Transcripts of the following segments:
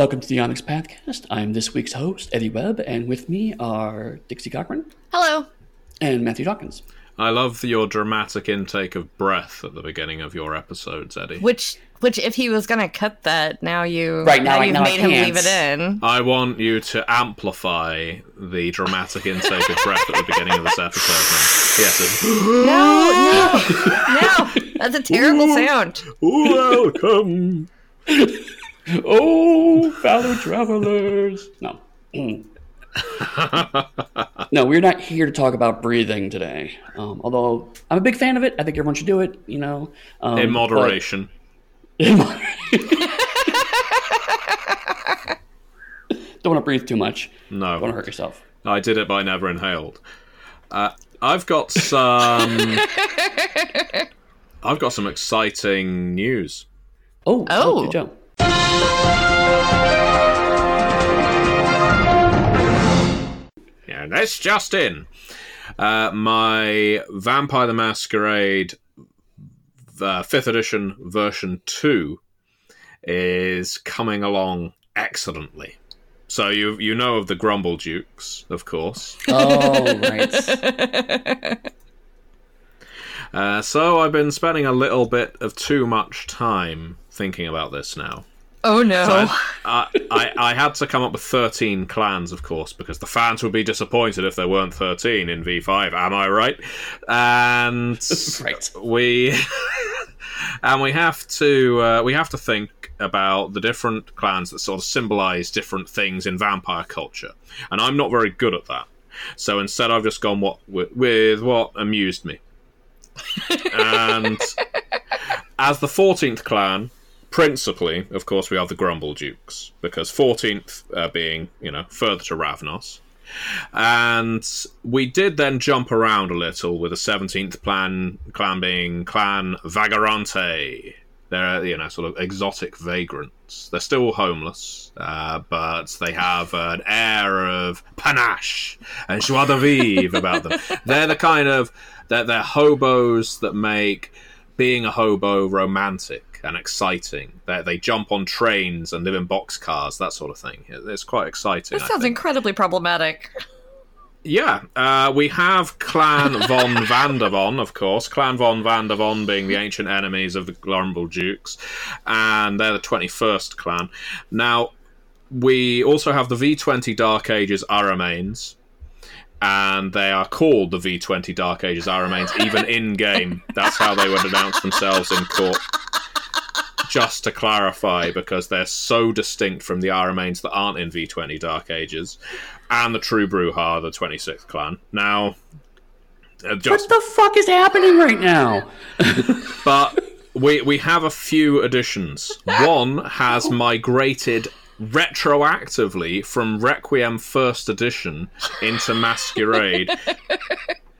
Welcome to the Onyx Pathcast. I'm this week's host, Eddy Webb, and with me are Dixie Cochran Hello. and Matthew Dawkins. I love your dramatic intake of breath at the beginning of your episodes, Eddy. Which, which, if he was gonna cut that, now you, Right, now I- you've now made him leave it in. I want you to amplify the dramatic intake of breath at the beginning of this episode. Yes. No, no, no. That's a terrible sound. Welcome. Oh, fellow travelers! No. No, we're not here to talk about breathing today. Um, although I'm a big fan of it, I think everyone should do it. You know, um, In moderation. but- in moder- Don't want to breathe too much. No, Don't want to hurt yourself. I did it by never inhaled. Uh, I've got some. I've got some exciting news. Oh, Oh. good Yeah, that's just in. Uh, my Vampire the Masquerade uh, 5th edition version 2 is coming along excellently. So you you know of the Grumble Dukes, of course. Oh, right. Uh, so I've been spending a little bit of too much time thinking about this now. Oh no. I, I, I had to come up with 13 clans, of course, because the fans would be disappointed if there weren't 13 in V5. Am I right? And right. we and we have to uh, we have to think about the different clans that sort of symbolize different things in vampire culture. And I'm not very good at that. So instead, I've just gone what with, with what amused me. and as the 14th clan, principally, of course, we have the Grumble Dukes, because 14th uh, being, you know, further to Ravnos. And we did then jump around a little with the 17th plan, clan being Clan Vagarante. They're, you know, sort of exotic vagrants. They're still homeless, uh, but they have an air of panache and joie de vivre about them. They're the kind of, they're, they're hobos that make being a hobo romantic and exciting. They, they jump on trains and live in boxcars, that sort of thing. It's quite exciting. This sounds incredibly problematic. Yeah, uh, we have Clan von Vandervon, of course. Clan von Vandervon being the ancient enemies of the Grumble Dukes, and they're the 21st clan. Now, we also have the V20 Dark Ages Ahrimanes, and they are called the V20 Dark Ages Ahrimanes, even in game. That's how they would announce themselves in court. Just to clarify, because they're so distinct from the Ahrimanes that aren't in V20 Dark Ages, and the True Brujah, the 26th clan. Now, uh, What the fuck is happening right now? but we we have a few additions. One has migrated retroactively from Requiem First Edition into Masquerade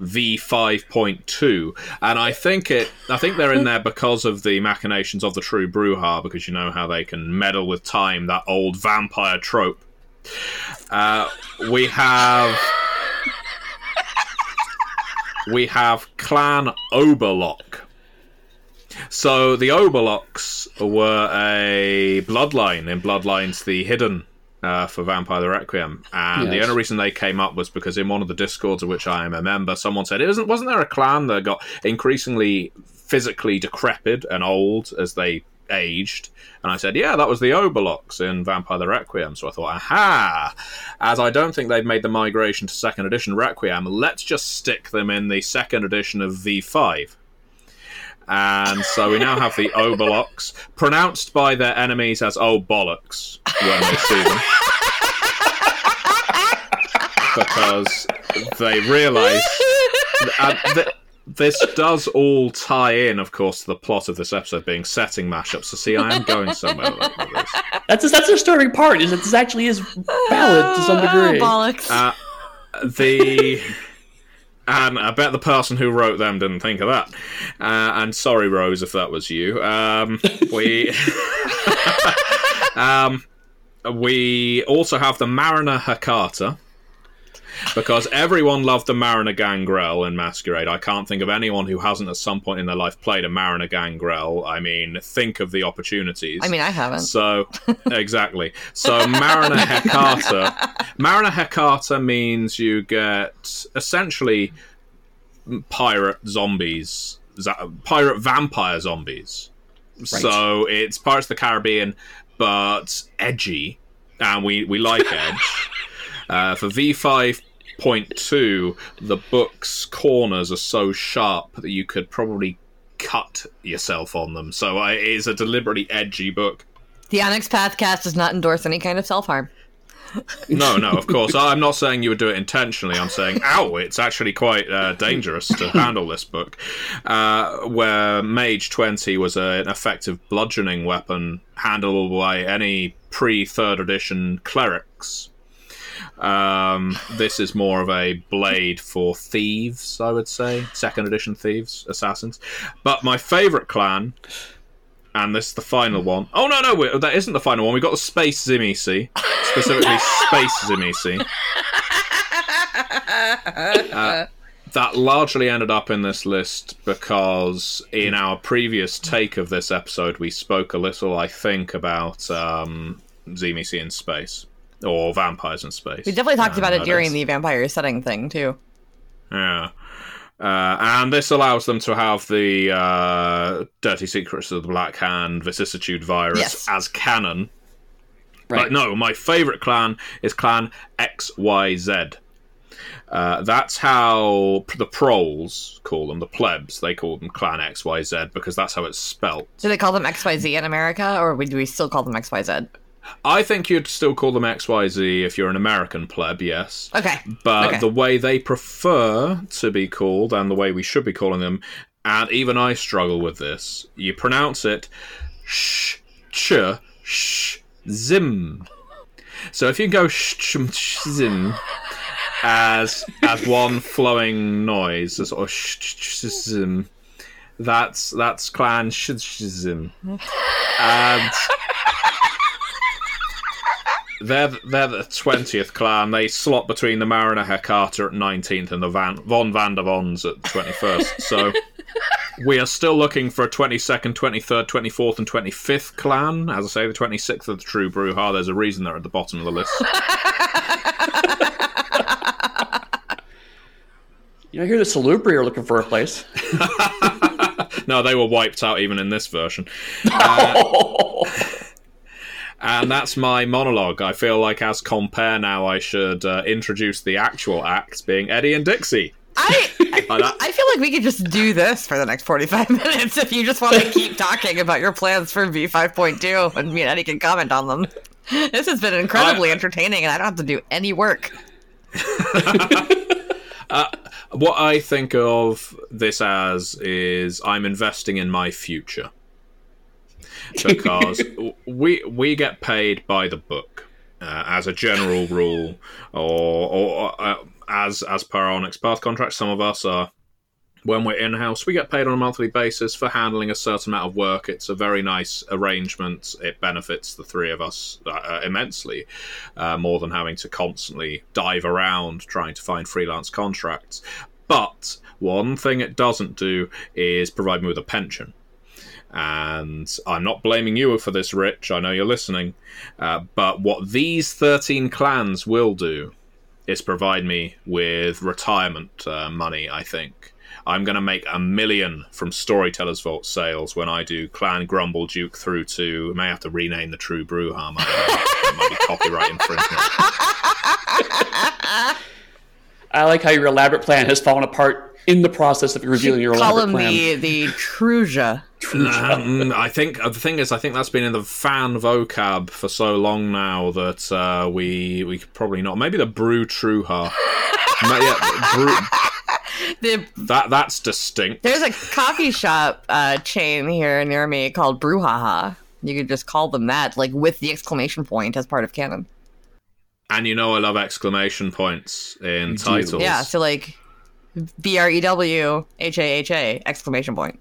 V5.2 and I think it I think they're in there because of the machinations of the true Brujah because you know how they can meddle with time that old vampire trope. Uh, we have we have Clan Oberloch. So the Oberlochs were a bloodline in Bloodlines the Hidden uh, for Vampire the Requiem, and the only reason they came up was because in one of the discords of which I am a member, someone said it wasn't wasn't there a clan that got increasingly physically decrepit and old as they aged, and I said, yeah, that was the Oberlochs in Vampire the Requiem. So I thought, aha! As I don't think they've made the migration to second edition Requiem, let's just stick them in the second edition of V5. And so we now have the Oberlochs, pronounced by their enemies as "oh bollocks" when they see them, because they realise. And th- this does all tie in, of course, to the plot of this episode being setting mashups. So, see, I am going somewhere with with this. That's that's the starting part. Is that this actually is valid to some Oh, degree? bollocks. Uh, the and I bet the person who wrote them didn't think of that. Uh, and sorry, Rose, if that was you. Um, we um, we also have the Mariner Hecata. Because everyone loved the Mariner Gangrel in Masquerade. I can't think of anyone who hasn't at some point in their life played a Mariner Gangrel. I mean, think of the opportunities. I mean, I haven't. So exactly. So Mariner Hecata. Mariner Hecata means you get essentially pirate zombies, pirate vampire zombies. So it's Pirates of the Caribbean, but edgy, and we we like edge. Uh, for V five point two, the book's corners are so sharp that you could probably cut yourself on them. So uh, it is a deliberately edgy book. The Onyx Pathcast does not endorse any kind of self harm. No, no, of course. I'm not saying you would do it intentionally. I'm saying, ow, it's actually quite uh, dangerous to handle this book. Uh, where Mage 20 was a, an effective bludgeoning weapon handleable by any pre third edition clerics. Um, this is more of a blade for thieves, I would say. Second edition thieves, assassins. But my favourite clan and this is the final one. Oh no, no, that isn't the final one. We got the Space Tzimisce, specifically Space Tzimisce. Uh, that largely ended up in this list because in our previous take of this episode, we spoke a little, I think, about um, Tzimisce in space or vampires in space. We definitely talked Um, about it during is- the vampire setting thing too. Yeah. Uh, and this allows them to have the uh, Dirty Secrets of the Black Hand Vicissitude virus Yes. as canon. Right. But no, my favourite clan is Clan XYZ. Uh, that's how the proles call them, the plebs. They call them Clan XYZ because that's how it's spelt. Do they call them XYZ in America, or do we still call them XYZ? I think you'd still call them XYZ if you're an American pleb, yes. Okay. But Okay. the way they prefer to be called and the way we should be calling them, and even I struggle with this, you pronounce it sh, ch, sh, zim. So if you go sh, ch, sh, zim as as one flowing noise, a sort of sh, ch, ch, zim, that's that's clan sh, sh, zim. And they're they're the twentieth clan. They slot between the Mariner Hecata at nineteenth and the Van Von Vandervons at twenty first. So we are still looking for a twenty second, twenty third, twenty fourth, and twenty fifth clan. As I say, the twenty sixth of the True Brujah. There's a reason they're at the bottom of the list. You know, I hear the Salubri are looking for a place. no, they were wiped out even in this version. Uh, And that's my monologue. I feel like, as compare now, I should uh, introduce the actual acts, being Eddy and Dixie. I. I feel like we could just do this for the next forty five minutes if you just want to keep talking about your plans for V five point two, and me and Eddy can comment on them. This has been incredibly I- entertaining, and I don't have to do any work. what I think of this as is I'm investing in my future because we we get paid by the book uh, as a general rule, or, or uh, as as per our Onyx Path contract. Some of us are. When we're in house, we get paid on a monthly basis for handling a certain amount of work. It's a very nice arrangement. It benefits the three of us uh, immensely, uh, more than having to constantly dive around trying to find freelance contracts. But one thing it doesn't do is provide me with a pension. And I'm not blaming you for this, Rich. I know you're listening. Uh, but what these 13 clans will do is provide me with retirement uh, money, I think. I'm going to make a million from Storyteller's Vault sales when I do Clan Grumble Duke through to. I may have to rename the True Brewham. I. It might be copyright infringement. I like how your elaborate plan has fallen apart in the process of revealing your Call elaborate him plan. the the Truja. Um, I think uh, the thing is, I think that's been in the fan vocab for so long now that uh, we we could probably not. Maybe the brew truha. Yeah, brew, The, that that's distinct. there's a coffee shop uh, chain here near me called Brouhaha. You could just call them that, like with the exclamation point as part of canon. And you know, I love exclamation points in do. titles. Yeah, so like B R E W H A H A exclamation point.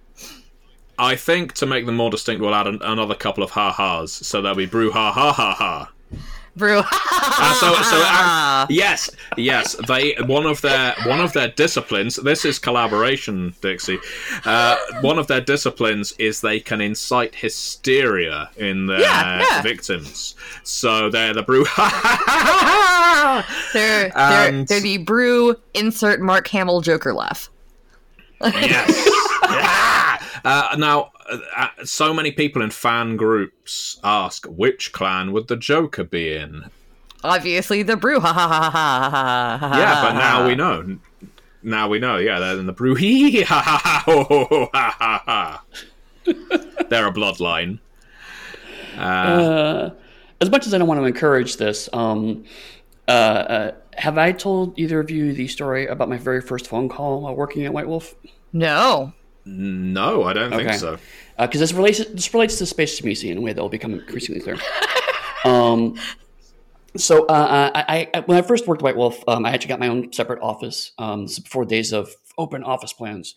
I think to make them more distinct, we'll add an, another couple of ha ha's. So there'll be brew ha ha ha ha. Brew. Uh, so, so uh, yes, yes. They one of their one of their disciplines. This is collaboration, Dixie. Uh, one of their disciplines is they can incite hysteria in their Yeah, yeah. victims. So they're the brew. they're, they're, And- they're the brew insert Mark Hamill Joker laugh. yes. Yeah. Uh, now, uh, uh, so many people in fan groups ask which clan would the Joker be in. Obviously, the brew. Ha ha ha ha ha ha. Yeah, but now we know. Now we know. Yeah, they're in the brew. Hee ha ha ha ha ha. They're a bloodline. Uh, Uh, as much as I don't want to encourage this, um, uh, uh, have I told either of you the story about my very first phone call while working at White Wolf? No. No, I don't think Okay. so. because this relates this relates to space Tzimisce in a way that will become increasingly clear. um, so uh, I, I when I first worked at White Wolf, um, I actually got my own separate office. Um, before days of open office plans,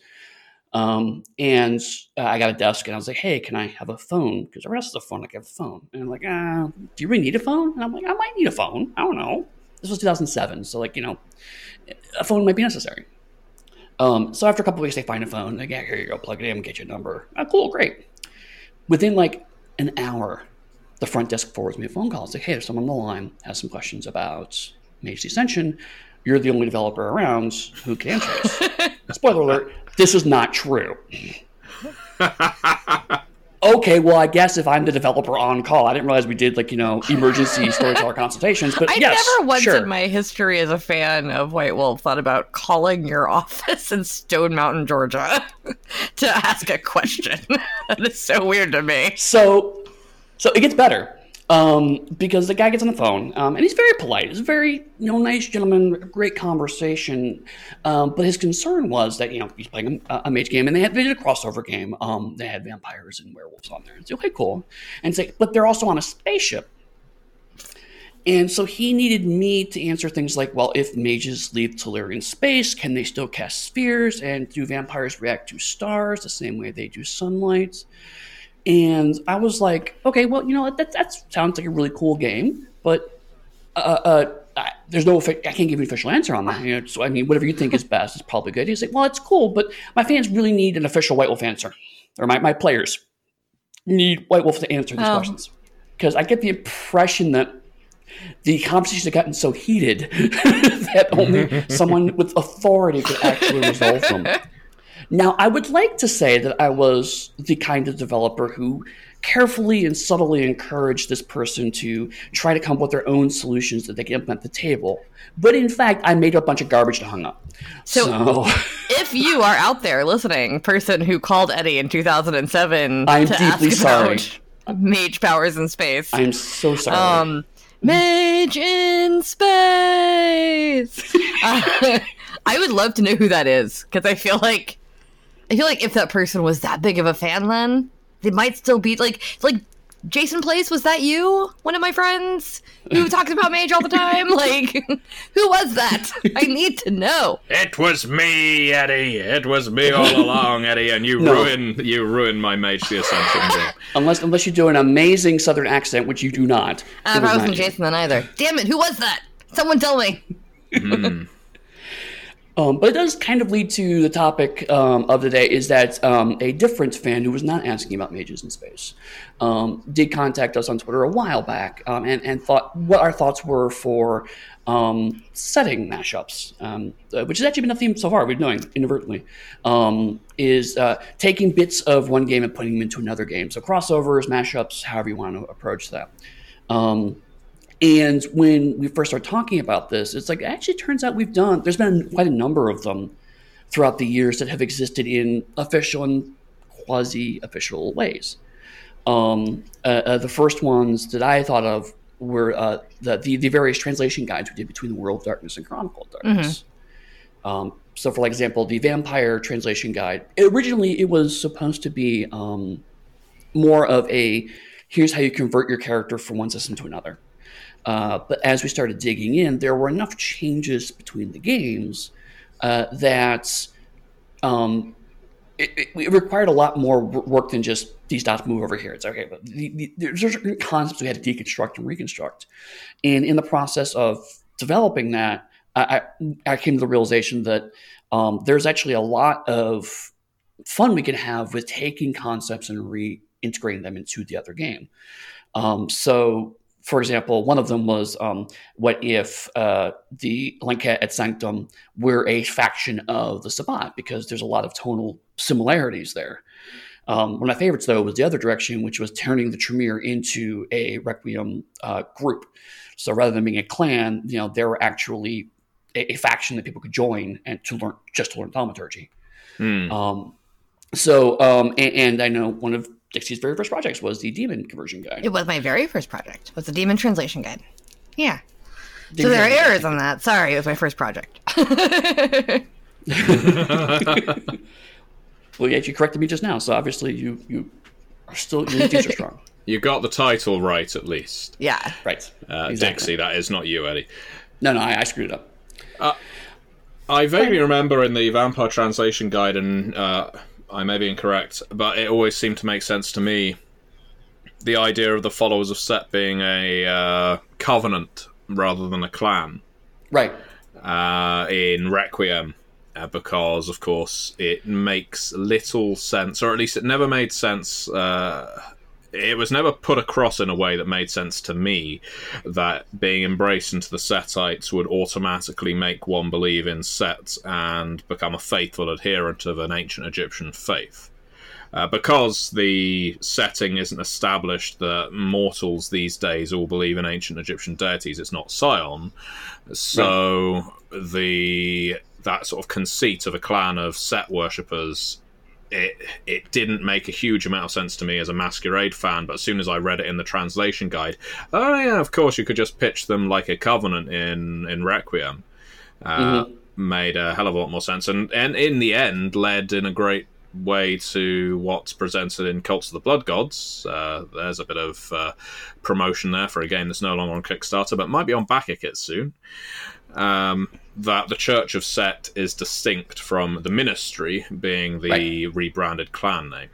um, and uh, I got a desk, and I was like, "Hey, can I have a phone?" Because everyone else has a phone. Like, I have a phone, and I'm like, uh, "Do you really need a phone?" And I'm like, "I might need a phone. I don't know." This was 2007, so like you know, a phone might be necessary. Um, so after a couple weeks, they find a phone. Like, yeah, here you go, plug it in, get your number. Oh, cool, great. Within like an hour, the front desk forwards me a phone call. It's like, hey, there's someone on the line has some questions about Mage Ascension. You're the only developer around who can answer this. Spoiler alert: this is not true. okay, well, I guess if I'm the developer on call, I didn't realize we did like you know emergency storyteller consultations. But I yes, never once sure. in my history as a fan of White Wolf thought about calling your office in Stone Mountain, Georgia to ask a question. that is so weird to me. So, so it gets better um, because the guy gets on the phone um, and he's very polite. He's a very you know nice gentleman, great conversation. Um, but his concern was that you know he's playing a, a mage game and they had they did a crossover game. Um, they had vampires and werewolves on there. And It's okay, cool. And like, but they're also on a spaceship. And so he needed me to answer things like, well, if mages leave Tellurian space, can they still cast spheres? And do vampires react to stars the same way they do sunlight? And I was like, okay, well, you know, that, that sounds like a really cool game, but uh, uh, I, there's no, I can't give you an official answer on that. You know, so I mean, whatever you think is best is probably good. He's like, well, it's cool, but my fans really need an official White Wolf answer, or my, my players need White Wolf to answer these Oh. questions. Because I get the impression that the conversations have gotten so heated that only someone with authority could actually resolve them. Now, I would like to say that I was the kind of developer who carefully and subtly encouraged this person to try to come up with their own solutions that they can implement at the table. But in fact, I made a bunch of garbage to hung up. So- So, If you are out there listening, person who called Eddy in 2007 I'm deeply sorry. mage powers in space, I'm so sorry. um, mage in space. Uh, I would love to know who that is because I feel like I feel like if that person was that big of a fan, then they might still be like like Jason Place. Was that you? One of my friends who talks about mage all the time. Like, who was that? I need to know. It was me, Eddy. It was me all along, Eddy, and you No. ruined you ruined my Mage the Ascension game. unless unless you do an amazing Southern accent, which you do not. Uh, it was I wasn't. Jason then either. Damn it! Who was that? Someone tell me. Um, but it does kind of lead to the topic um, of the day is that um, a different fan who was not asking about mages in space um, did contact us on Twitter a while back um, and, and thought what our thoughts were for um, setting mashups, uh, which has actually been a theme so far we're doing inadvertently, is uh, taking bits of one game and putting them into another game. So crossovers, mashups, however you want to approach that. Um, and when we first started talking about this, it's like it actually turns out we've done. There's been quite a number of them throughout the years that have existed in official and quasi-official ways. Um, uh, uh, the first ones that I thought of were uh, the, the the various translation guides we did between the World of Darkness and Chronicle of Darkness. Um, so, for example, the Vampire translation guide originally it was supposed to be um, more of a here's how you convert your character from one system to another. Uh, but as we started digging in, there were enough changes between the games uh, that um, it, it, required a lot more work than just these dots move over here. It's okay, but the, the, there's certain concepts we had to deconstruct and reconstruct. And in the process of developing that, I, I, I came to the realization that um, there's actually a lot of fun we can have with taking concepts and reintegrating them into the other game. Um, so, for example, one of them was um, what if uh, the Lancea et Sanctum were a faction of the Sabbat, because there's a lot of tonal similarities there. Um, one of my favorites, though, was the other direction, which was turning the Tremere into a Requiem uh, group. So rather than being a clan, you know, they were actually a, a, faction that people could join and to learn just to learn thaumaturgy. Mm. Um, so, um, and, and, I know one of Dixie's very first projects was the Demon Conversion Guide. It was my very first project. It was the Demon Translation Guide. Yeah. Demon so there are errors on that. Sorry, it was my first project. Well, yeah, you corrected me just now, so obviously you you are still your instincts are strong. You got the title right, at least. Yeah. Right. Uh, exactly. Dixie, that is not you, Eddy. No, no, I, I screwed it up. Uh, I vaguely remember in the Vampire Translation Guide, and uh, I may be incorrect, but it always seemed to make sense to me the idea of the followers of Set being a uh, covenant rather than a clan. Right. Uh, in Requiem uh, because, of course, it makes little sense, or at least it never made sense. It was never put across in a way that made sense to me that being embraced into the Setites would automatically make one believe in Set and become a faithful adherent of an ancient Egyptian faith. Uh, because the setting isn't established that mortals these days all believe in ancient Egyptian deities, it's not Scion. So the that sort of conceit of a clan of set worshippers it it didn't make a huge amount of sense to me as a masquerade fan but as soon as i read it in the translation guide oh yeah of course you could just pitch them like a covenant in in requiem uh, mm-hmm. made a hell of a lot more sense and and in the end led in a great way to what's presented in Cults of the Blood Gods. Uh, there's a bit of uh, promotion there for a game that's no longer on Kickstarter, but might be on BackerKit soon um, that the Church of Set is distinct from the Ministry, being the right. rebranded clan name.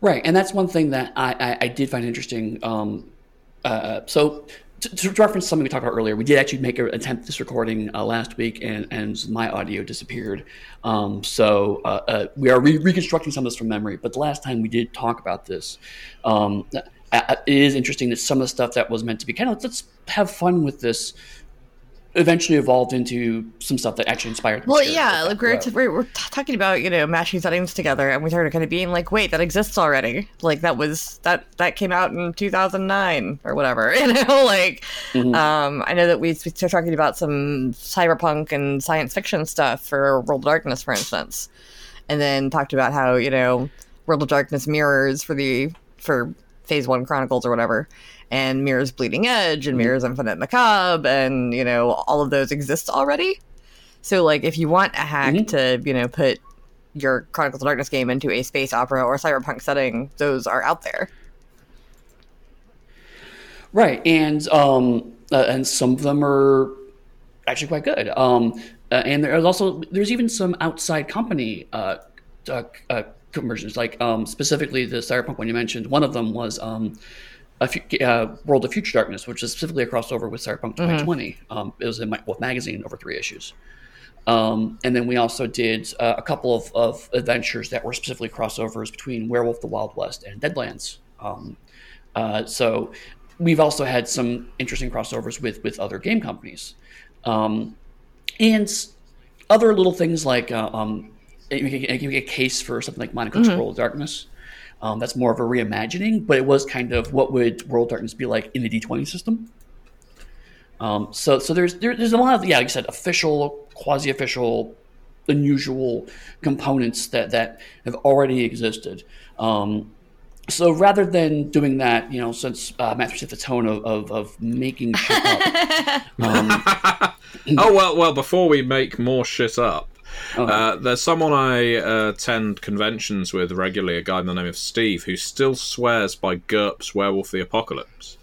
Right, and that's one thing that I, I, I did find interesting. Um, uh, so, to, to, reference something we talked about earlier, we did actually make an attempt this recording uh, last week, and, and my audio disappeared. Um, so uh, uh, we are re- reconstructing some of this from memory. But the last time we did talk about this, um, it is interesting that some of the stuff that was meant to be kind of let's have fun with this eventually evolved into some stuff that actually inspired. Well, yeah, like we're, t- we're, we're talking about you know mashing settings together, and we started kind of being like, wait, that exists already. Like that was that that came out in 2009 or whatever. You know, like mm-hmm. um, I know that we started talking about some cyberpunk and science fiction stuff for World of Darkness, for instance, and then talked about how you know World of Darkness mirrors for the for Phase One Chronicles or whatever and Mirror's Bleeding Edge and mm-hmm. Mirror's Infinite Macabre and you know all of those exist already. So like if you want a hack mm-hmm. to you know put your Chronicles of Darkness game into a space opera or cyberpunk setting, those are out there. Right, and um, uh, and some of them are actually quite good. Um, uh, and there's also there's even some outside company uh, uh, uh conversions, like um, specifically the cyberpunk one you mentioned. One of them was um, a uh, World of Future Darkness, which is specifically a crossover with Cyberpunk 2020. Mm-hmm. Um, it was in my Wolf magazine over three issues. Um, and then we also did uh, a couple of, of, adventures that were specifically crossovers between Werewolf the Wild West and Deadlands. Um, uh, so we've also had some interesting crossovers with with other game companies, um, and other little things like uh, um, you can, a case for something like Monica mm-hmm. World of Darkness um, that's more of a reimagining, but it was kind of what would World Darkness be like in the D20 system. Um, so, so there's there, there's a lot of yeah, like I said, official, quasi-official, unusual components that that have already existed. Um, so rather than doing that, you know, since uh, Matthew set the tone of, of, of making shit up. um, oh well, well. Before we make more shit up, Uh, there's someone I uh, attend conventions with regularly, a guy by the name of Steve, who still swears by GURPS Werewolf the Apocalypse.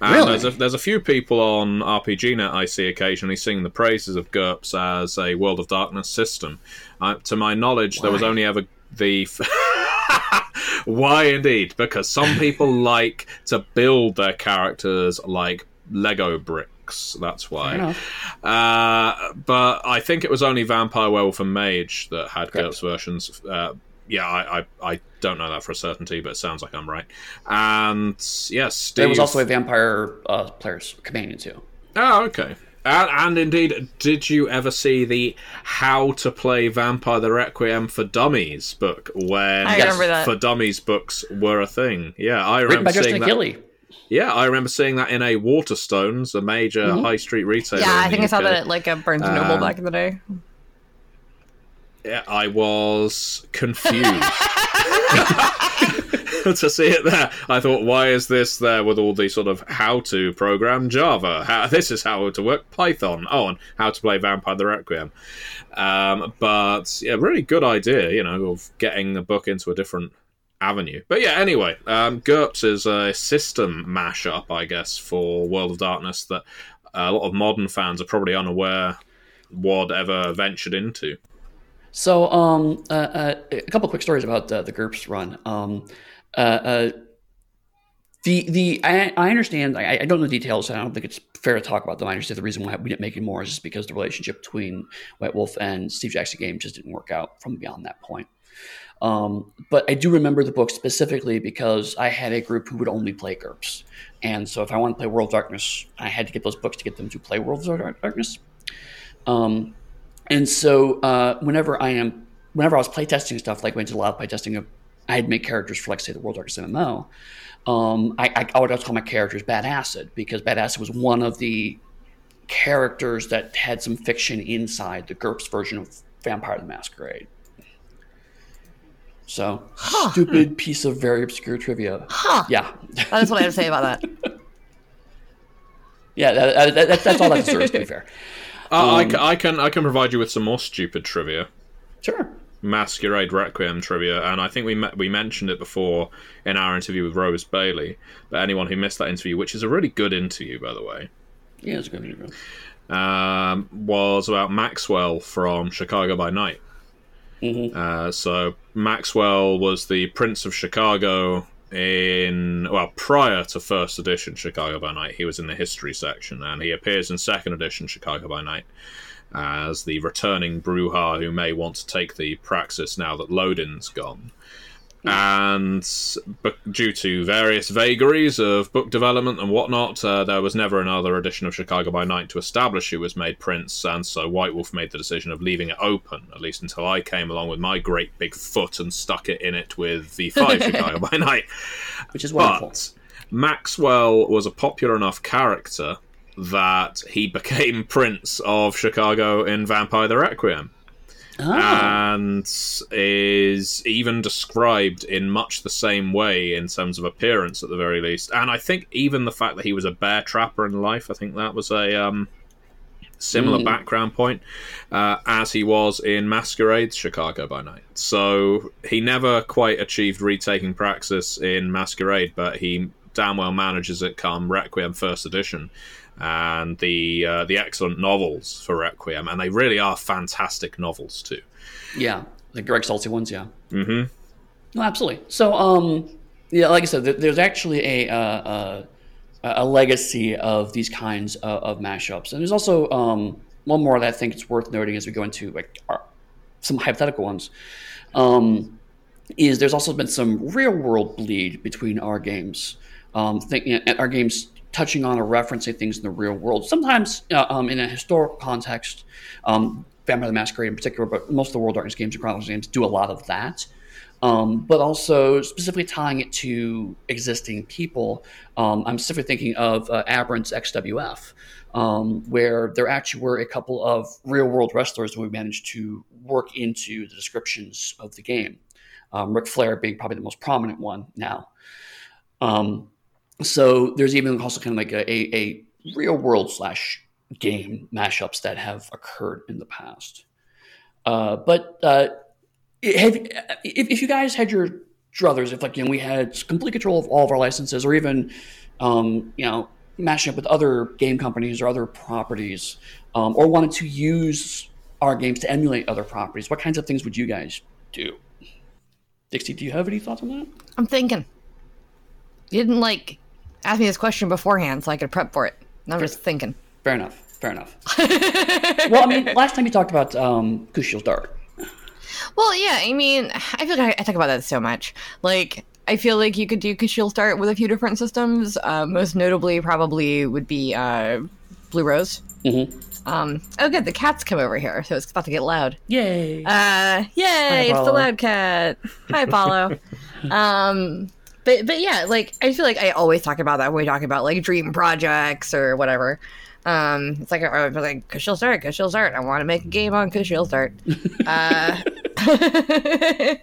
And really? there's a, there's a few people on RPGNet I see occasionally singing the praises of GURPS as a World of Darkness system. Uh, to my knowledge, Why? there was only ever the. Why indeed? Because some people like to build their characters like Lego bricks. That's why. Uh, but I think it was only Vampire, Werewolf, and Mage that had GURPS versions. Uh, yeah, I, I, I don't know that for a certainty, but it sounds like I'm right. And yes, Steve... there was also a vampire uh, player's companion too. Oh, okay. And, and, indeed, did you ever see the How to Play Vampire the Requiem for Dummies book when I remember that. for Dummies books were a thing? Yeah, I Written remember by seeing Justin that. Achilli. Yeah, I remember seeing that in a Waterstones, a major Mhm. high street retailer. Yeah, I think I saw that at like a Barnes and Noble Um, back in the day. Yeah, I was confused to see it there. I thought, why is this there with all the sort of how to program Java? How, this is how to work Python. Oh, and how to play Vampire the Requiem. Um, but yeah, really good idea, you know, of getting the book into a different avenue. But yeah, anyway, um, GURPS is a system mashup, I guess, for World of Darkness that a lot of modern fans are probably unaware Wad ever ventured into. So, um, uh, uh, a couple quick stories about uh, the GURPS run. Um, uh, uh, the the I, I understand. I, I don't know the details. I don't think it's fair to talk about them. I understand the reason why we didn't make it more is just because the relationship between White Wolf and Steve Jackson Games just didn't work out from beyond that point. Um, but I do remember the book specifically because I had a group who would only play GURPS, and so if I wanted to play World Darkness, I had to get those books to get them to play World Darkness. Um, and so uh, whenever I am, whenever I was playtesting stuff, like went to a lot of playtesting I had made characters for like say the World Darkness MMO. Um, I, I, I would call my characters Bad Acid because Bad Acid was one of the characters that had some fiction inside the GURPS version of Vampire the Masquerade. So stupid piece of very obscure trivia. Huh. Yeah, That's what I have to say about that. yeah, that, that, that, that's all that deserves. to be fair, Uh, I, Um, ca- I can I can provide you with some more stupid trivia, sure. Masquerade Requiem trivia, and I think we me- we mentioned it before in our interview with Rose Bailey. But anyone who missed that interview, which is a really good interview by the way, Yeah, it's a good. um, was about Maxwell from Chicago by Night. Mhm. Uh, so Maxwell was the Prince of Chicago in well prior to first edition Chicago by Night. He was in the history section, and he appears in second edition Chicago by Night as the returning Brujah who may want to take the Praxis now that Lodin's gone. And but due to various vagaries of book development and whatnot, uh, there was never another edition of Chicago by Night to establish who was made prince, and so White Wolf made the decision of leaving it open, at least until I came along with my great big foot and stuck it in it with the 5 Chicago by Night. Which is wonderful. But Maxwell was a popular enough character that he became Prince of Chicago in Vampire the Requiem Ah. and is even described in much the same way in terms of appearance at the very least and i think even the fact that he was a bear trapper in life i think that was a um, similar Mm. background point uh, as he was in masquerade's chicago by night so he never quite achieved retaking praxis in masquerade but he damn well manages it come requiem first edition and the uh, the excellent novels for Requiem, and they really are fantastic novels too. Yeah, the Greg Stolze ones. Yeah. hmm No, absolutely. So, um, yeah, like I said, there's actually a uh, uh, a legacy of these kinds of, of mashups, and there's also um, one more that I think it's worth noting as we go into like our, some hypothetical ones. Um, is there's also been some real world bleed between our games, um, think, our games touching on or referencing things in the real world. Sometimes uh, um, in a historical context, um, Vampire the Masquerade in particular, but most of the World Darkness games and Chronicles games do a lot of that. Um, but also specifically tying it to existing people. Um, I'm specifically thinking of uh, Aberrant's XWF, um, where there actually were a couple of real world wrestlers that we managed to work into the descriptions of the game. Um, Ric Flair being probably the most prominent one now. Um, so there's even also kind of like a, a, a real world slash game mashups that have occurred in the past. Uh, but uh, have, if, if you guys had your druthers, if like you know we had complete control of all of our licenses, or even um, you know mashing up with other game companies or other properties, um, or wanted to use our games to emulate other properties, what kinds of things would you guys do? Dixie, do you have any thoughts on that? I'm thinking. You didn't like ask me this question beforehand, so I could prep for it. I'm just thinking. Fair enough. Fair enough. well, I mean, last time you talked about um, Kushiel's Dart. Well, yeah, I mean, I feel like I, I talk about that so much. Like, I feel like you could do Kushiel's Dart with a few different systems. Uh, most notably, probably would be uh, Blue Rose. Mm-hmm. Um, oh, good, the cat's come over here, so it's about to get loud. Yay! Uh, yay! it's the Apollo. loud cat. Hi, Apollo. um, but but yeah, like I feel like I always talk about that when we talk about like dream projects or whatever. Um, it's like I was like Dart, Kushiel's Dart. I want to make a game on Kushiel's Dart. uh,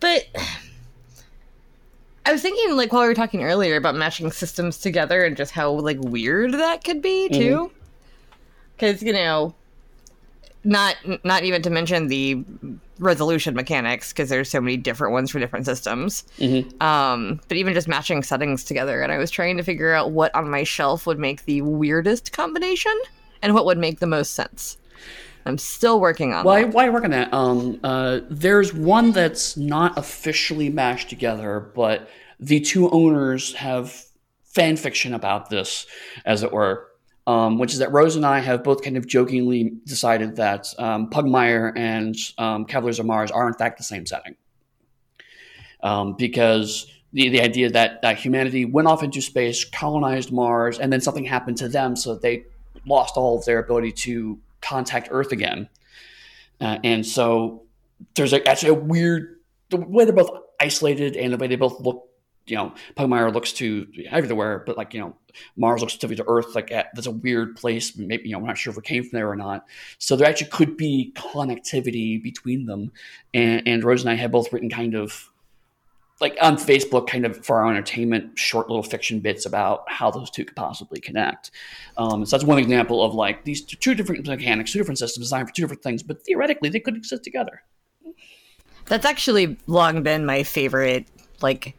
but I was thinking like while we were talking earlier about matching systems together and just how like weird that could be too. Because you know, not not even to mention the resolution mechanics because there's so many different ones for different systems Mhm. um but even just matching settings together and i was trying to figure out what on my shelf would make the weirdest combination and what would make the most sense i'm still working on Why, that why work on that? Um, uh, there's one that's not officially mashed together, but the two owners have fan fiction about this, as it were. Um, which is that Rose and I have both kind of jokingly decided that um, Pugmire and um, Cavaliers of Mars are in fact the same setting. Um, because the, the idea that, that humanity went off into space, colonized Mars, and then something happened to them, so that they lost all of their ability to contact Earth again. Uh, and so there's a, actually a weird the way they're both isolated and the way they both look. You know, Pugmire looks to everywhere, but like you know, Mars looks to Earth. Like at, there's a weird place. Maybe you know, we're not sure if it came from there or not. So there actually could be connectivity between them. And, and Rose and I have both written kind of like on Facebook, kind of for our entertainment, short little fiction bits about how those two could possibly connect. Um, so that's one example of like these two different mechanics, two different systems designed for two different things, but theoretically they could exist together. that's actually long been my favorite like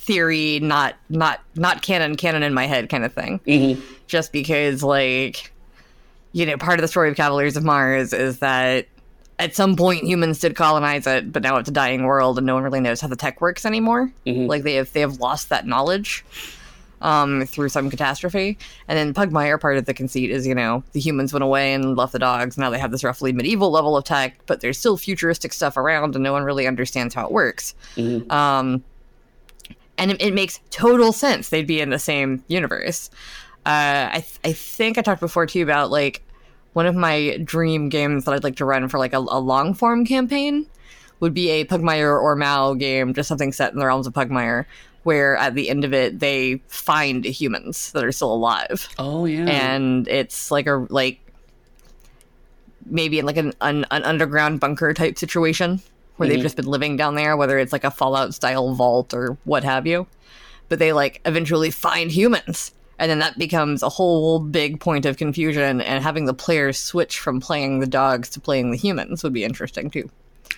theory not not not canon canon in my head kind of thing Mm-hmm. just because like you know part of the story of cavaliers of mars is that at some point humans did colonize it but now it's a dying world and no one really knows how the tech works anymore Mhm. like they have they have lost that knowledge um, through some catastrophe and then pugmire part of the conceit is you know the humans went away and left the dogs now they have this roughly medieval level of tech but there's still futuristic stuff around and no one really understands how it works Mhm. um, and it, it makes total sense they'd be in the same universe. Uh, I th- I think I talked before too about like one of my dream games that I'd like to run for like a, a long form campaign would be a Pugmire or Mau game, just something set in the realms of Pugmire, where at the end of it they find humans that are still alive Oh yeah. and it's like a like maybe in like an, an, an underground bunker type situation where Mhm. they've just been living down there whether it's like a fallout style vault or what have you but they like eventually find humans and then that becomes a whole big point of confusion and having the players switch from playing the dogs to playing the humans would be interesting too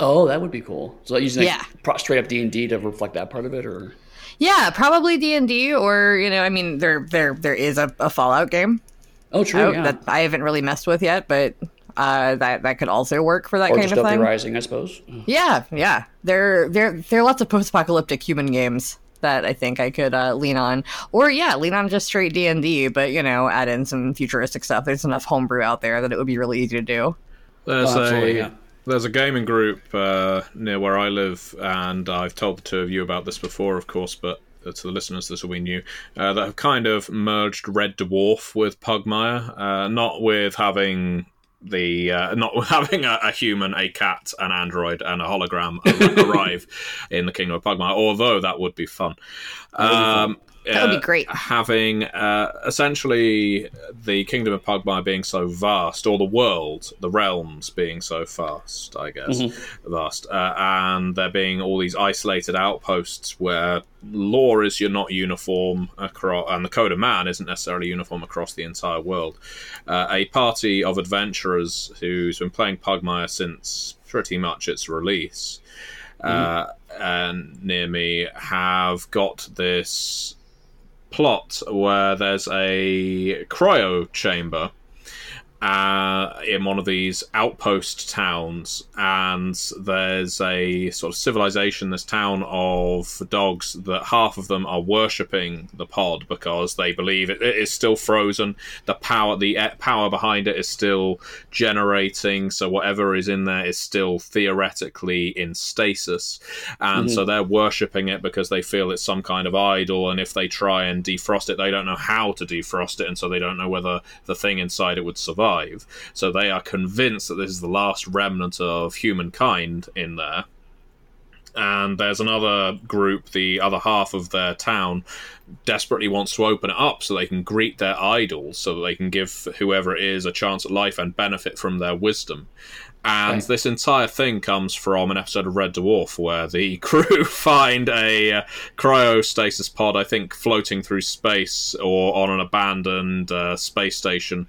oh, that would be cool. So using like, Yeah. pro- straight up D and D to reflect that part of it, or yeah probably d&d or you know i mean there there there is a, a fallout game oh, true, out yeah. that I haven't really messed with yet, but uh, that that could also work for that or kind just of Dystopia thing. Rising, I suppose. Yeah, yeah. There there there are lots of post-apocalyptic human games that I think I could uh, lean on, or yeah, lean on just straight D and D, but you know, add in some futuristic stuff. There's enough homebrew out there that it would be really easy to do. There's Oh, a yeah. there's a gaming group uh, near where I live, and I've told the two of you about this before, of course, but uh, to the listeners, this will be new. Uh, that have kind of merged Red Dwarf with Pugmire, uh, not with having the uh, not having a, a human, a cat, an android, and a hologram arrive in the kingdom of Pugmire. Although that would be fun. Um, That would be uh, great. having uh, essentially the kingdom of Pugmire being so vast, or the world, the realms being so vast, I guess, vast, uh, and there being all these isolated outposts where law is you're not uniform across, and the code of man isn't necessarily uniform across the entire world. Uh, a party of adventurers who's been playing Pugmire since pretty much its release. Uh, and near me have got this plot where there's a cryo chamber uh, in one of these outpost towns, and there's a sort of civilization, this town of dogs, that half of them are worshipping the pod because they believe it, it is still frozen. The power, the power behind it is still generating, so whatever is in there is still theoretically in stasis, and mm-hmm. so they're worshipping it because they feel it's some kind of idol, and if they try and defrost it, they don't know how to defrost it, and so they don't know whether the thing inside it would survive So they are convinced that this is the last remnant of humankind in there. And there's another group, the other half of their town, desperately wants to open it up so they can greet their idols, so that they can give whoever it is a chance at life and benefit from their wisdom. And right. this entire thing comes from an episode of Red Dwarf where the crew find a uh, cryostasis pod, I think, floating through space or on an abandoned uh, space station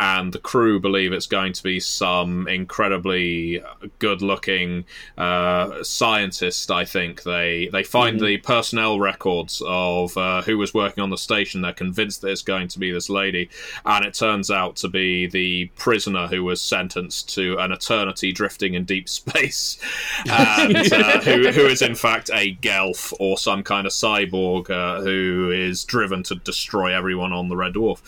and the crew believe it's going to be some incredibly good-looking uh, scientist. I think they they find mm-hmm. the personnel records of uh, who was working on the station. They're convinced that it's going to be this lady, and it turns out to be the prisoner who was sentenced to an eternity drifting in deep space, and uh, who, who is in fact a Gelf or some kind of cyborg uh, who is driven to destroy everyone on the Red Dwarf.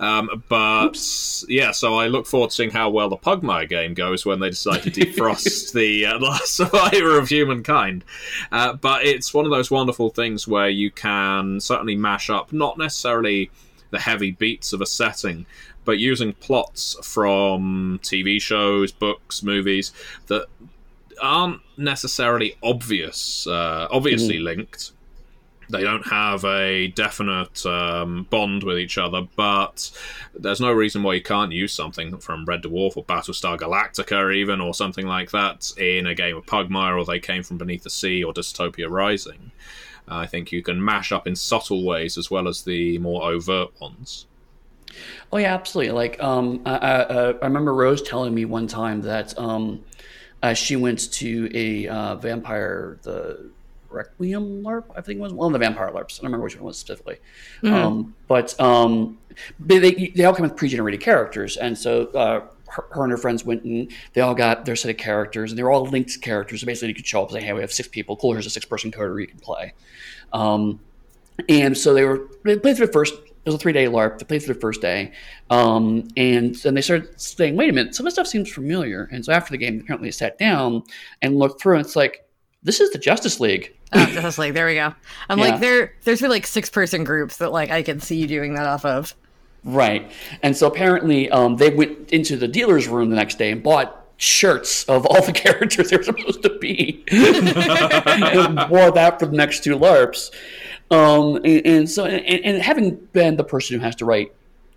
Um, but Oops yeah, so I look forward to seeing how well the Pugmire game goes when they decide to defrost the uh, last survivor of humankind. Uh, but it's one of those wonderful things where you can certainly mash up not necessarily the heavy beats of a setting, but using plots from TV shows, books, movies that aren't necessarily obvious, uh, obviously mm. linked, they don't have a definite um, bond with each other, but there's no reason why you can't use something from Red Dwarf or Battlestar Galactica, even, or something like that, in a game of Pugmire, or They Came from Beneath the Sea, or Dystopia Rising. Uh, I think you can mash up in subtle ways as well as the more overt ones. Oh yeah, absolutely. Like um, I, I, I, remember Rose telling me one time that um, uh, she went to a uh, vampire the Requiem LARP, I think it was one of the vampire LARPs. I don't remember which one was specifically. Mm-hmm. Um, but um, they, they all come with pre-generated characters, and so uh, her, her, and her friends went and they all got their set of characters, and they were all linked characters. So basically, you could show up and say, "Hey, we have six people. Cool, here's a six-person coder you can play." Um, and so they were they played through the first. It was a three-day LARP. They played through the first day, um, and then they started saying, "Wait a minute, some of the stuff seems familiar." And so after the game, apparently they sat down and looked through, and it's like, "This is the Justice League." Oh, Justice League. There we go. I'm yeah. like there. There's really like six person groups that like I can see you doing that off of. Right, and so apparently um, they went into the dealer's room the next day and bought shirts of all the characters they're supposed to be, and wore that for the next two LARPs. Um, and, and, so, and, and having been the person who has to write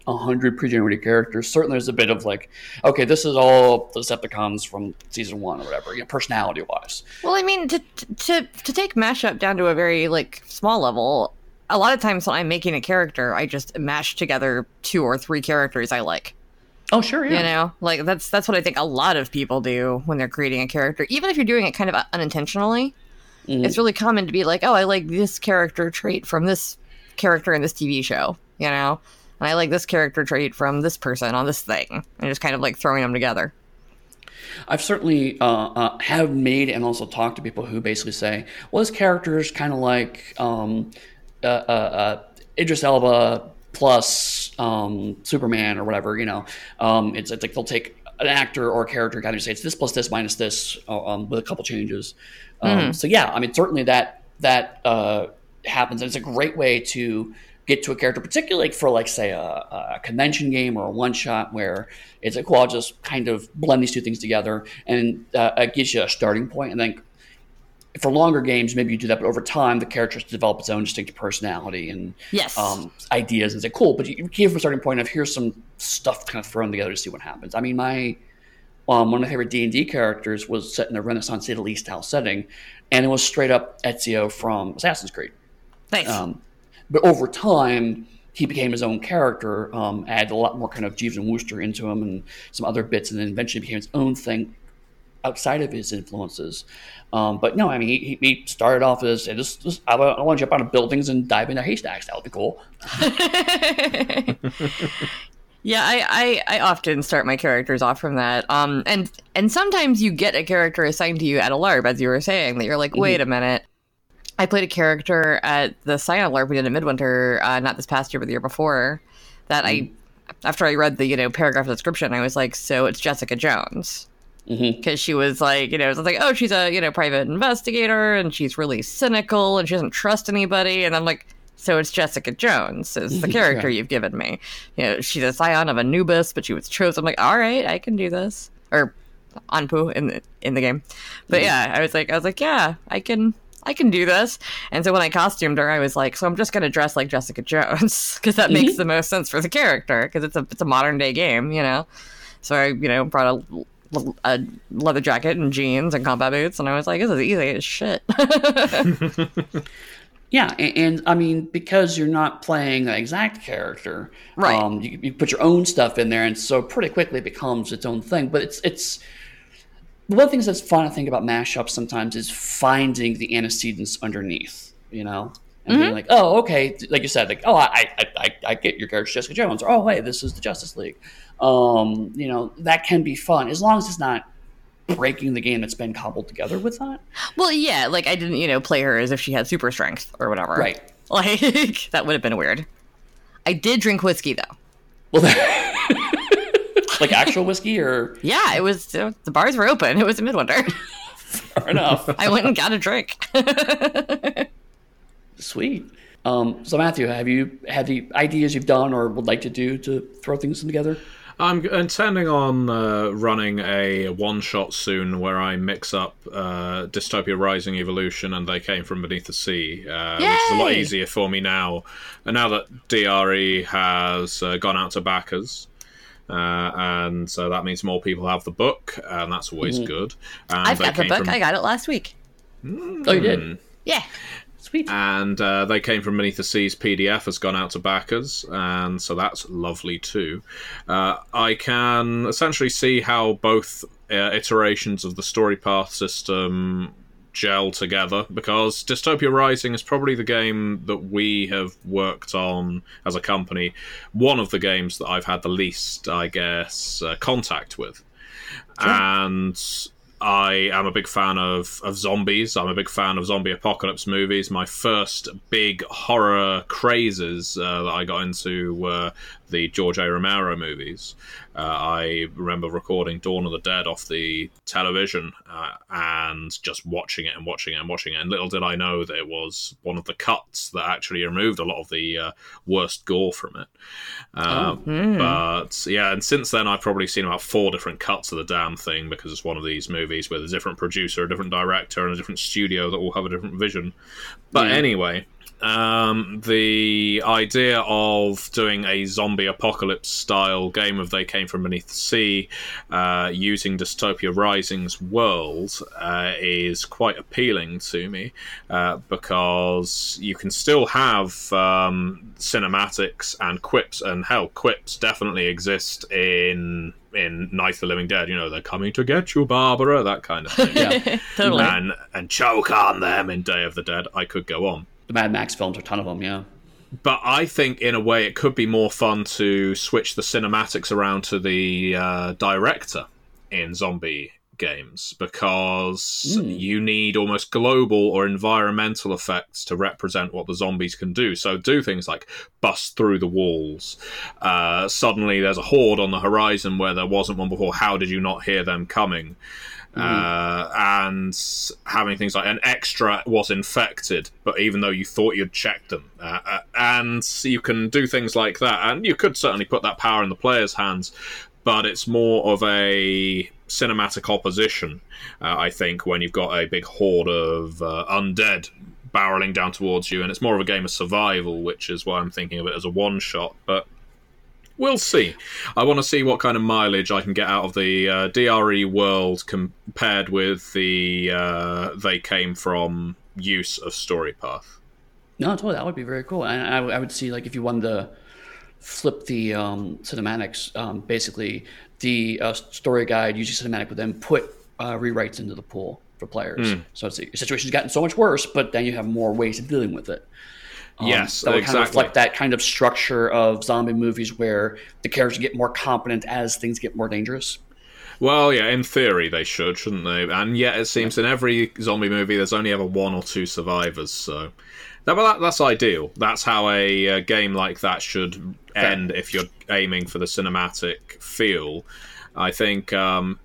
100 pre-generated characters, certainly there's a bit of like, okay, this is all the Decepticons from season one or whatever, you know, personality-wise. Well, I mean, to, to, to take mashup down to a very, like, small level, a lot of times when I'm making a character, I just mash together two or three characters I like. Oh, sure, yeah. You know, like that's that's what I think a lot of people do when they're creating a character, even if you're doing it kind of unintentionally. Mm-hmm. It's really common to be like, oh, I like this character trait from this character in this TV show. You know, and I like this character trait from this person on this thing, and just kind of like throwing them together. I've certainly uh, uh, have made and also talked to people who basically say, "Well, this character is kind of like um, uh, uh, uh, Idris Elba plus um, Superman or whatever." You know, um, it's, it's like they'll take an actor or a character kind of say it's this plus this minus this uh, um, with a couple changes. Mm. So yeah, I mean certainly that that happens, and it's a great way to get to a character, particularly for like say a, a convention game or a one shot where it's like, well, I'll just kind of blend these two things together, and uh, it gives you a starting point. And then for longer games, maybe you do that, but over time, the characters develop its own distinctive personality and yes. um, ideas, and say, cool. But you give a starting point of here's some stuff kind of thrown together to see what happens. I mean, my um, one of my favorite D and D characters was set in a Renaissance Italy style setting, and it was straight up Ezio from Assassin's Creed. Nice. Um, but over time, he became his own character, um, added a lot more kind of Jeeves and Wooster into him and some other bits, and then eventually became his own thing outside of his influences. Um, but no, I mean, he, he started off as just, just, I, want to jump out of buildings and dive into haystacks. That would be cool. Yeah, I, I, I often start my characters off from that. Um, and and sometimes you get a character assigned to you at a LARP, as you were saying, that you're like, wait a minute. I played a character at the Scion LARP we did in Midwinter, uh, not this past year, but the year before. That I, mm-hmm. after I read the you know paragraph description, I was like, so it's Jessica Jones mm-hmm. because she was like, you know, it was like, oh, she's a you know private investigator and she's really cynical and she doesn't trust anybody. And I'm like, so it's Jessica Jones is the character you've given me. You know, she's a scion of Anubis, but she was chosen. I'm like, all right, I can do this. Or Anpu in the in the game. But mm-hmm. yeah, I was like, I was like, yeah, I can. I can do this. And so when I costumed her, I was like, so I'm just going to dress like Jessica Jones because that makes the most sense for the character because it's a it's a modern day game, you know. So I, you know, brought a, a leather jacket and jeans and combat boots, and I was like, this is easy as shit. Yeah, and, and I mean because you're not playing the exact character, Right. Um, you, you put your own stuff in there, and so pretty quickly it becomes its own thing. But it's it's one of the things that's fun I think about mashups sometimes is finding the antecedents underneath, you know, and being like, oh, okay, like you said, like, oh, I I, I, I get your character Jessica Jones, or oh, hey, this is the Justice League. Um, you know, that can be fun as long as it's not breaking the game that's been cobbled together with that. well, yeah, like I didn't, you know, play her as if she had super strength or whatever. Right. Like that would have been weird. I did drink whiskey though. Well, like actual whiskey or Yeah, it was uh, the bars were open. It was in midwinter. fair enough. I went and got a drink. Sweet. Um, so Matthew, have you had the ideas you've done or would like to do to throw things together? I'm intending on uh, running a one shot soon where I mix up uh, Dystopia Rising Evolution and They Came From Beneath the Sea, uh, which is a lot easier for me now. And now that DRE has uh, gone out to backers. Uh, and so that means more people have the book, and that's always good. And I've got the book. From- I got it last week. Oh, you did. Yeah. Sweet. and uh, they came from beneath the seas pdf has gone out to backers and so that's lovely too uh, i can essentially see how both uh, iterations of the Storypath system gel together because dystopia rising is probably the game that we have worked on as a company one of the games that i've had the least i guess uh, contact with and I am a big fan of, of zombies. I'm a big fan of zombie apocalypse movies. My first big horror crazes uh, that I got into were the George A. Romero movies. Uh, I remember recording Dawn of the Dead off the television uh, and just watching it and watching it and watching it. And little did I know that it was one of the cuts that actually removed a lot of the uh, worst gore from it. Um, But yeah, and since then I've probably seen about four different cuts of the damn thing because it's one of these movies with a different producer, a different director, and a different studio that all have a different vision. But Yeah. anyway, um, the idea of doing a zombie apocalypse style game of They Came From Beneath the Sea uh, using Dystopia Rising's world uh, is quite appealing to me uh, because you can still have um, cinematics and quips, and hell, quips definitely exist in in Night of the Living Dead. You know, they're coming to get you, Barbara, that kind of thing. Yeah. totally. and and choke on them in Day of the Dead. I could go on. The Mad Max films, a ton of them, yeah. But I think, in a way, it could be more fun to switch the cinematics around to the uh, director in zombie games because you need almost global or environmental effects to represent what the zombies can do. So, do things like bust through the walls. Uh, suddenly, there's a horde on the horizon where there wasn't one before. How did you not hear them coming? Uh, and having things like an extra was infected, but even though you thought you'd checked them, uh, uh, and you can do things like that, and you could certainly put that power in the player's hands, but it's more of a cinematic opposition, uh, I think, when you've got a big horde of uh, undead barreling down towards you, and it's more of a game of survival, which is why I'm thinking of it as a one shot, but We'll see. I want to see what kind of mileage I can get out of the uh, DRE world compared with the uh, they came from use of Storypath. No, totally. That would be very cool. And I, I would see, like, if you wanted to flip the um, cinematics, um, basically, the uh, story guide using cinematic would then put uh, rewrites into the pool for players. So it's, your situation's gotten so much worse, but then you have more ways of dealing with it. Um, Yes, that would kind of exactly. reflect that kind of structure of zombie movies where the characters get more competent as things get more dangerous. Well, yeah, in theory they should, shouldn't they? And yet it seems in every zombie movie there's only ever one or two survivors. So that, well, that, that's ideal. That's how a, uh game like that should end if you're aiming for the cinematic feel. I think um,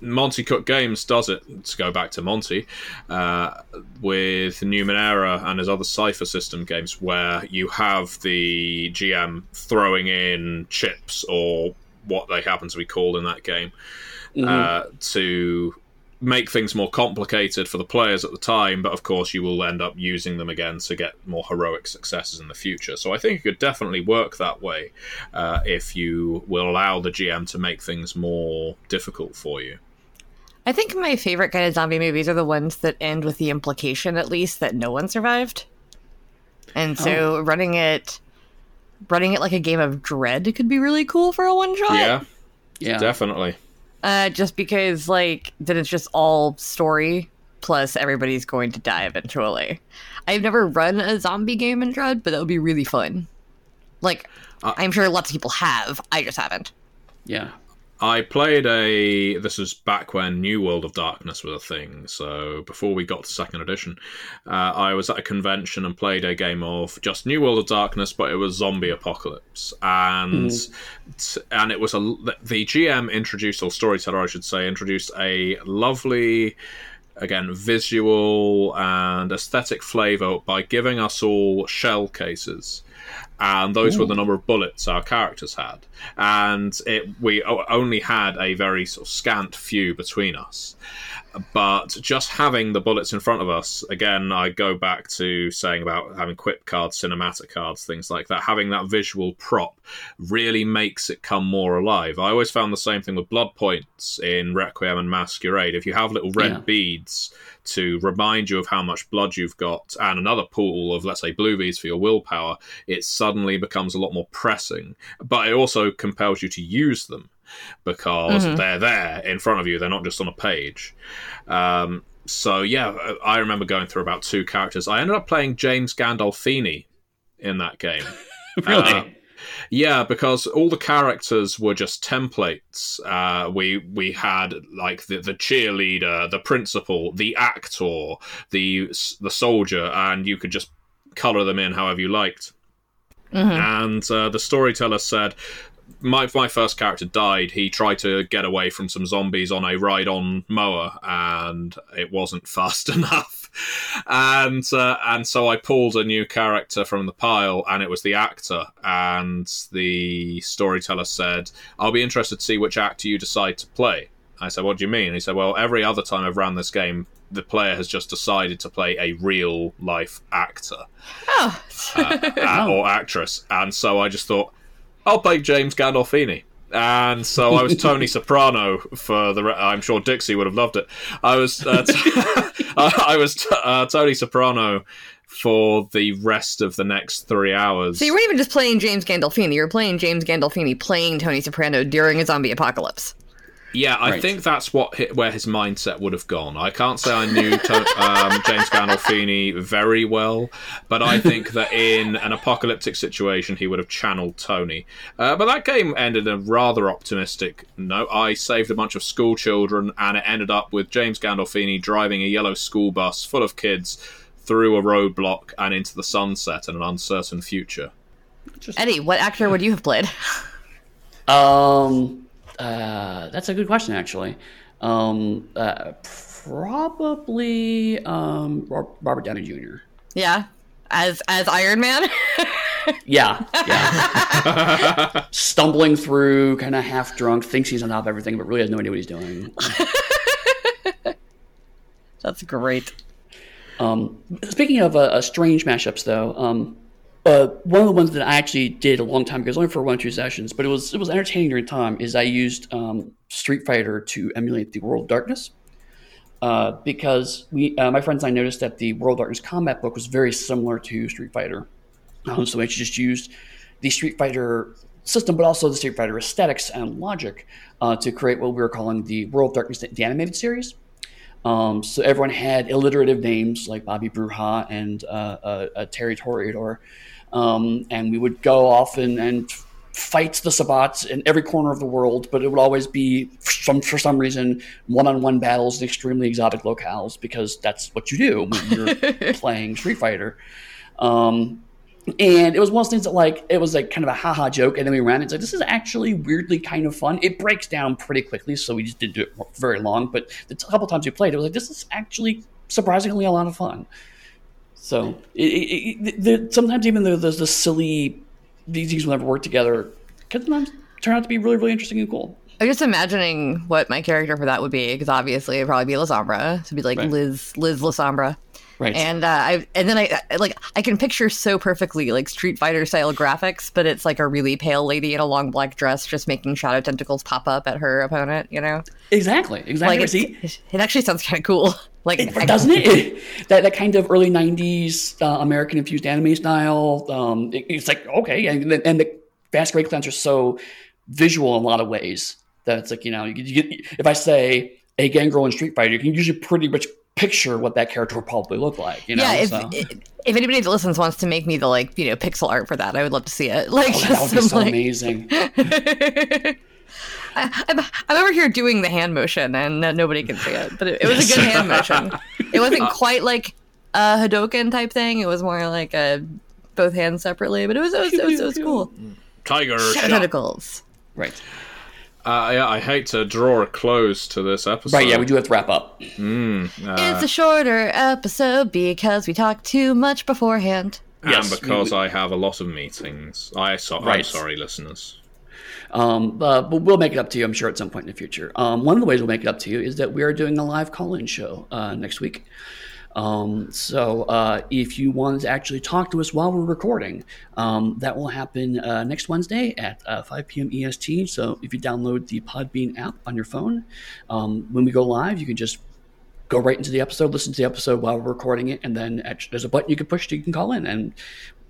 Monte Cook Games does it. To go back to Monte, uh, with Numenera and his other Cipher System games, where you have the GM throwing in chips or what they happen to be called in that game uh, to make things more complicated for the players at the time, but of course you will end up using them again to get more heroic successes in the future. So I think it could definitely work that way uh, if you will allow the GM to make things more difficult for you. I think my favorite kind of zombie movies are the ones that end with the implication, at least, that no one survived. And so running it, running it like a game of Dread could be really cool for a one shot. Yeah, Yeah. definitely. Uh, just because, like, then it's just all story plus everybody's going to die eventually. I've never run a zombie game in Dread, but that would be really fun. Like, Uh, I'm sure lots of people have. I just haven't. Yeah. I played a. This was back when New World of Darkness was a thing. So before we got to second edition, uh, I was at a convention and played a game of just New World of Darkness, but it was zombie apocalypse, and t- and it was a the GM introduced or storyteller, I should say, introduced a lovely. Again, visual and aesthetic flavor by giving us all shell cases and those were the number of bullets our characters had. And it, we only had a very sort of scant few between us. But just having the bullets in front of us, again, I go back to saying about having quip cards, cinematic cards, things like that. Having that visual prop really makes it come more alive. I always found the same thing with blood points in Requiem and Masquerade. If you have little red Yeah. beads to remind you of how much blood you've got, and another pool of, let's say, blue beads for your willpower, it suddenly becomes a lot more pressing. But it also compels you to use them because they're there in front of you. They're not just on a page. Um, so yeah, I remember going through about two characters. I ended up playing James Gandolfini in that game. Really? Uh, yeah, because all the characters were just templates. Uh, we we had like the, the cheerleader, the principal, the actor, the the soldier, and you could just color them in however you liked. And uh, the storyteller said, my my first character died. He tried to get away from some zombies on a ride-on mower, and it wasn't fast enough. And uh, and so I pulled a new character from the pile, and it was the actor. And the storyteller said, "I'll be interested to see which actor you decide to play." I said, "What do you mean?" He said, "Well, every other time I've ran this game." The player has just decided to play a real life actor Oh, uh, or actress, and so I just thought I'll play James Gandolfini. And so I was Tony Soprano for the. Re- I'm sure Dixie would have loved it. I was uh, t- I was t- uh, Tony Soprano for the rest of the next three hours. so you weren't even just playing James Gandolfini. You were playing James Gandolfini playing Tony Soprano during a zombie apocalypse. Yeah, I Right. think that's what hi- where his mindset would have gone. I can't say I knew to, um, James Gandolfini very well, but I think that in an apocalyptic situation, he would have channeled Tony. Uh, but that game ended in a rather optimistic note. I saved a bunch of school children, and it ended up with James Gandolfini driving a yellow school bus full of kids through a roadblock and into the sunset and an uncertain future. Eddy, what actor would you have played? Um, uh, that's a good question, actually. Um, uh, probably um, Robert Downey Jr. yeah, as as Iron Man. Yeah, yeah. Stumbling through, kind of half drunk, thinks he's on top of everything, but really has no idea what he's doing. That's great. Um, speaking of uh, uh, strange mashups, though, um, one of the ones that I actually did a long time ago, it was only for one or two sessions, but it was it was entertaining during time. Is I used um, Street Fighter to emulate the World Darkness. Uh, because we, uh, my friends and I noticed that the World Darkness combat book was very similar to Street Fighter, um, so we just used the Street Fighter system, but also the Street Fighter aesthetics and logic uh, to create what we were calling the World Darkness, the animated series. Um, so everyone had alliterative names like Bobby Brujah and uh, uh, Terry Toreador. Um, and we would go off and, and fight the Sabbats in every corner of the world, but it would always be some for some reason one-on-one battles in extremely exotic locales because that's what you do when you're playing Street Fighter. Um, and it was one of those things that like it was like kind of a haha joke, and then we ran. It's like this is actually weirdly kind of fun. It breaks down pretty quickly, so we just didn't do it very long. But the couple times we played, it was like this is actually surprisingly a lot of fun. So it, it, it, sometimes even though there's the silly these things will never work together, can sometimes turn out to be really really interesting and cool. I'm just imagining what my character for that would be because obviously it'd probably be Lasombra. So it'd be like Right. Liz Liz Lasombra. Right. And uh, I and then I I- like I can picture so perfectly like Street Fighter style graphics, but it's like a really pale lady in a long black dress just making shadow tentacles pop up at her opponent. You know, exactly. Exactly. like it actually sounds kind of cool. Like It- I- doesn't it? that that kind of early '90s uh, American infused anime style. Um, it- it's like okay, and, the- and the Fast Great Clans are so visual in a lot of ways that it's like you know, you, you get, if I say a Gangrel in Street Fighter, you can usually pretty much picture what that character would probably look like. You know, yeah, if so. if anybody that listens wants to make me the like you know pixel art for that, I would love to see it. Like Oh, that would be so like, amazing. I, I'm, I'm over here doing the hand motion and uh, nobody can see it, but it, it was a good hand motion. It wasn't quite like a Hadoken type thing. It was more like a both hands separately, but it was it was, it was, it was cool. Tiger Shadow tentacles. Right. Uh, yeah, I hate to draw a close to this episode. Right. Yeah, we do have to wrap up. Uh, it's a shorter episode because we talked too much beforehand. Yes, and because we- I have a lot of meetings. I so, I'm sorry, listeners. Um, uh, but we'll make it up to you, I'm sure, at some point in the future. Um, one of the ways we'll make it up to you is that we are doing a live call-in show uh, next week. Um, so uh, if you want to actually talk to us while we're recording, um, that will happen uh, next Wednesday at uh, 5 p.m. EST. So if you download the Podbean app on your phone, um, when we go live, you can just go right into the episode, listen to the episode while we're recording it, and then actually, there's a button you can push to you can call in, and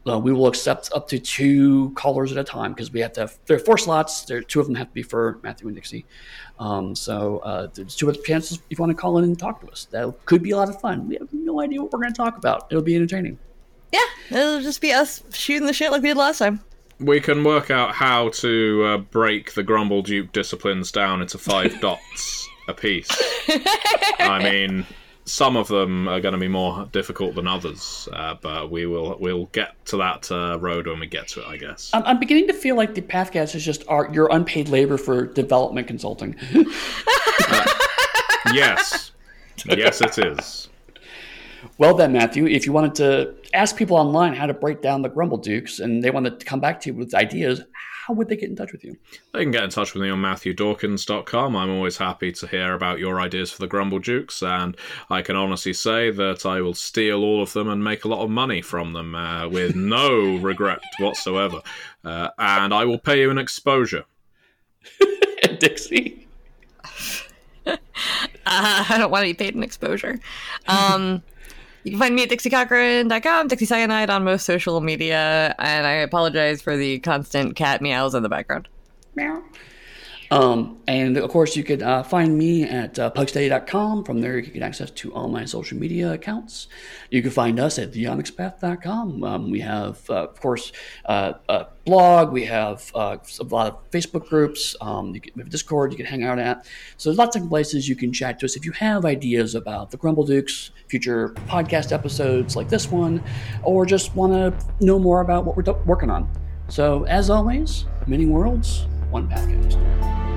uh, we will accept up to two callers at a time because we have to have there are four slots. There two of them have to be for Matthew and Dixie. Um, so uh, there's two other chances if you want to call in and talk to us. That could be a lot of fun. We have no idea what we're going to talk about. It'll be entertaining. Yeah, it'll just be us shooting the shit like we did last time. We can work out how to uh, break the Grumble Duke disciplines down into five dots apiece. I mean, some of them are going to be more difficult than others, uh, but we will we'll get to that uh, road when we get to it, I guess. I'm, I'm beginning to feel like the Pathcast is just our, your unpaid labor for development consulting. yes, yes, it is. well then, Matthew, if you wanted to ask people online how to break down the Grumble Dukes and they wanted to come back to you with ideas, how would they get in touch with you? They can get in touch with me on MatthewDawkins.com. I'm always happy to hear about your ideas for the Grumble Dukes, and I can honestly say that I will steal all of them and make a lot of money from them uh, with no regret whatsoever. Uh, and I will pay you an exposure. Dixie. Uh, I don't want to be paid in exposure. Um, you can find me at DixieCochran.com, Dixie Cyanide on most social media, and I apologize for the constant cat meows in the background. Meow. Um, and of course, you could uh, find me at uh, pugsteady.com. From there, you can get access to all my social media accounts. You can find us at theonyxpath.com. Um, we have, uh, of course, uh, a blog. We have uh, a lot of Facebook groups. Um, you can, we have Discord you can hang out at. So there's lots of places you can chat to us. If you have ideas about the Grumble Dukes, future podcast episodes like this one, or just want to know more about what we're do- working on. So as always, many worlds, one path connection.